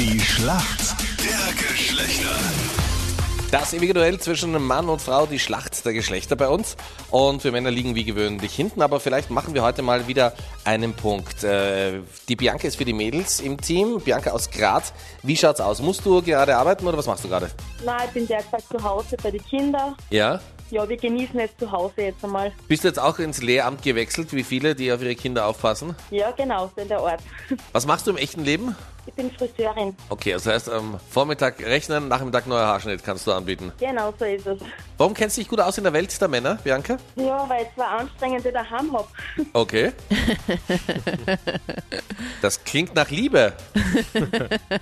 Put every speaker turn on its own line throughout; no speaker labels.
Die Schlacht der Geschlechter.
Das ewige Duell zwischen Mann und Frau, die Schlacht der Geschlechter bei uns. Und wir Männer liegen wie gewöhnlich hinten, aber vielleicht machen wir heute mal wieder einen Punkt. Äh, Die Bianca ist für die Mädels im Team. Bianca aus Graz. Wie schaut's aus? Musst du gerade arbeiten oder was machst du gerade?
Nein, ich bin derzeit zu Hause bei den Kindern.
Ja.
Ja, wir genießen jetzt zu Hause jetzt einmal.
Bist du jetzt auch ins Lehramt gewechselt, wie viele, die auf ihre Kinder aufpassen?
Ja, genau, so in der Ort.
Was machst du im echten Leben?
Ich bin Friseurin.
Okay, das heißt, am Vormittag rechnen, Nachmittag neuer Haarschnitt kannst du anbieten.
Genau, so ist es.
Warum kennst du dich gut aus in der Welt der Männer, Bianca?
Ja, weil ich zwei anstrengende daheim hab.
Okay. Das klingt nach Liebe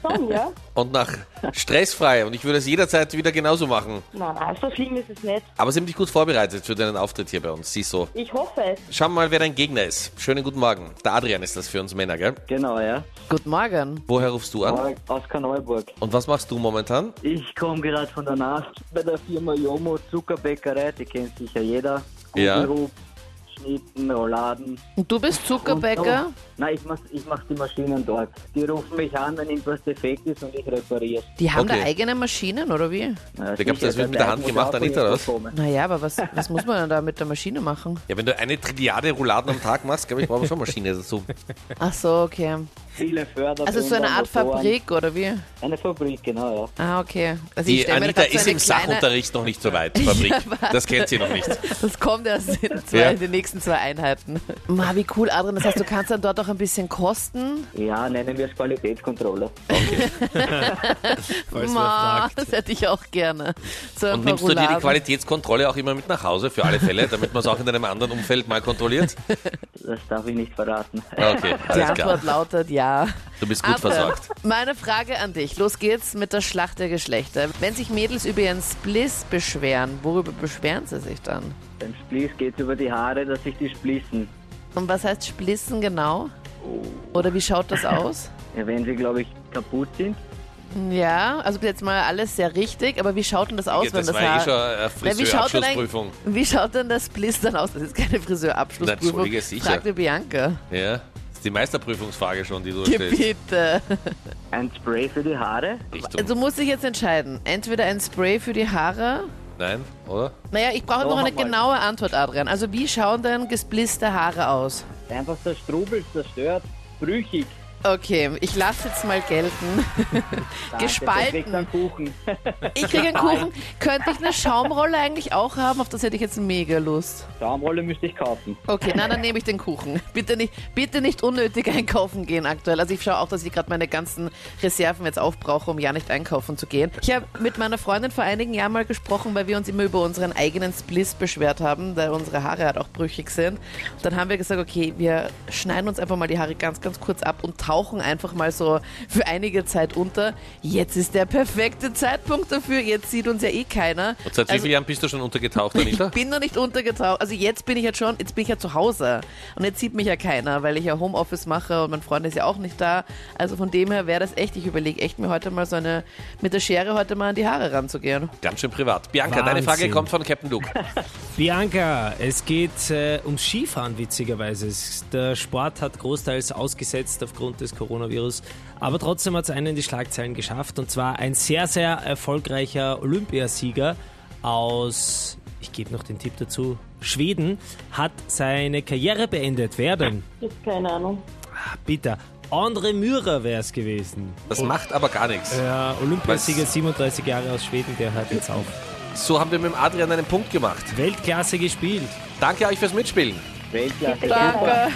Schon, ja?
und nach stressfrei und ich würde es jederzeit wieder genauso machen.
Nein, nein, so schlimm ist es nicht.
Aber sie haben dich gut vorbereitet für deinen Auftritt hier bei uns. Siehst so.
Ich hoffe es.
Schauen wir mal, wer dein Gegner ist. Schönen guten Morgen. Der Adrian ist das für uns Männer, gell?
Genau, ja.
Guten Morgen.
Woher rufst du an?
Aus Kanalburg.
Und was machst du momentan?
Ich komme gerade von der Nacht bei der Firma Jomo Zuckerbäckerei, die kennt sicher jeder.
Ja.
Gugelhub, Schnitten, Rouladen.
Und du bist Zuckerbäcker?
Und- Nein, ich mach, ich mach die Maschinen dort. Die rufen mich an, wenn irgendwas defekt ist und ich repariere.
Die haben
Okay.
da eigene Maschinen, oder wie?
Ja,
Da gab's das
sicher,
mit der Hand gemacht, Anita, oder was?
Naja, aber was, was muss man denn da mit der Maschine machen?
Ja, wenn du eine Trilliarde Rouladen am Tag machst, glaube ich, brauchen wir schon Maschine dazu.
Ach so, okay.
Viele Förderbänder,
Also so eine Art
Motoren.
Fabrik, oder wie?
Eine Fabrik, genau, ja.
Ah, okay. Also ich
Die Anita
so
ist
eine
im
kleine-
Sachunterricht noch nicht so weit, Fabrik. Das kennt sie noch nicht.
Das kommt erst in, zwei,
Ja.
in den nächsten zwei Einheiten. Ma, wie cool, Adrian. Das heißt, du kannst dann dort auch ein bisschen kosten.
Ja, nennen wir es Qualitätskontrolle.
Ma, das hätte ich auch gerne. So
Und nimmst du dir die
Rouladen.
Qualitätskontrolle auch immer mit nach Hause, für alle Fälle, damit man es auch in einem anderen Umfeld mal kontrolliert?
Das darf ich nicht verraten.
Okay,
Die
alles
Antwort
klar.
lautet ja.
Du bist gut
Adrian,
versorgt.
Meine Frage an dich. Los geht's mit der Schlacht der Geschlechter. Wenn sich Mädels über ihren Spliss beschweren, worüber beschweren sie sich dann?
Beim Spliss geht es über die Haare, dass sich die splissen.
Und was heißt Splissen genau? Oder wie schaut das aus?
Ja, wenn sie, glaube ich, kaputt sind.
Ja, also jetzt mal alles sehr richtig, aber wie schaut denn das aus, wenn
Das
das
war eh
Haar...
schon eine
Na, wie, schaut denn
Friseurabschlussprüfung.
ein, wie schaut denn das Spliss dann aus? Das ist keine Friseurabschlussprüfung.
Entschuldige, sicher.
Fragte Bianca.
Ja, ist die Meisterprüfungsfrage schon, die du
Bitte.
stellst.
Ein Spray für die Haare.
Richtung.
Du musst dich jetzt entscheiden. Entweder ein Spray für die Haare.
Nein, oder?
Naja, ich brauche noch eine
einmal.
genaue Antwort, Adrian. Also wie schauen denn gesplisste Haare aus?
Einfach zerstrubelt, zerstört, brüchig.
Okay, ich lasse jetzt mal gelten.
Danke,
Gespalten.
Kuchen.
Ich kriege einen Kuchen. Könnte ich eine Schaumrolle eigentlich auch haben? Auf das hätte ich jetzt mega Lust.
Schaumrolle müsste ich kaufen.
Okay, na dann nehme ich den Kuchen. Bitte nicht, bitte nicht unnötig einkaufen gehen aktuell. Also ich schaue auch, dass ich gerade meine ganzen Reserven jetzt aufbrauche, um ja nicht einkaufen zu gehen. Ich habe mit meiner Freundin vor einigen Jahren mal gesprochen, weil wir uns immer über unseren eigenen Spliss beschwert haben, da unsere Haare halt auch brüchig sind. Und dann haben wir gesagt, okay, wir schneiden uns einfach mal die Haare ganz, ganz kurz ab und tauchen einfach mal so für einige Zeit unter. Jetzt ist der perfekte Zeitpunkt dafür. Jetzt sieht uns ja eh keiner.
Und seit wie
Also-
vielen Jahren bist du schon untergetaucht, Anita?
ich bin noch nicht untergetaucht. Also jetzt bin ich jetzt schon, jetzt bin ich ja zu Hause. Und jetzt sieht mich ja keiner, weil ich ja Homeoffice mache und mein Freund ist ja auch nicht da. Also von dem her wäre das echt, ich überlege echt mir heute mal so eine, mit der Schere heute mal an die Haare ranzugehen.
Ganz schön privat. Bianca, deine Frage
Wahnsinn.
kommt von Captain Luke.
Bianca, es geht äh, ums Skifahren witzigerweise. Der Sport hat großteils ausgesetzt aufgrund des Coronavirus, aber trotzdem hat es einen in die Schlagzeilen geschafft und zwar ein sehr, sehr erfolgreicher Olympiasieger aus, ich gebe noch den Tipp dazu, Schweden, hat seine Karriere beendet. Wer denn?
Jetzt keine Ahnung.
Ah, bitte. Andre Mürer wäre es gewesen.
Das macht aber gar nichts.
Der Olympiasieger, 37 Jahre aus Schweden, der hört jetzt auf.
So haben wir mit dem Adrian einen Punkt gemacht.
Weltklasse gespielt.
Danke euch fürs Mitspielen.
Weltklasse.
Danke.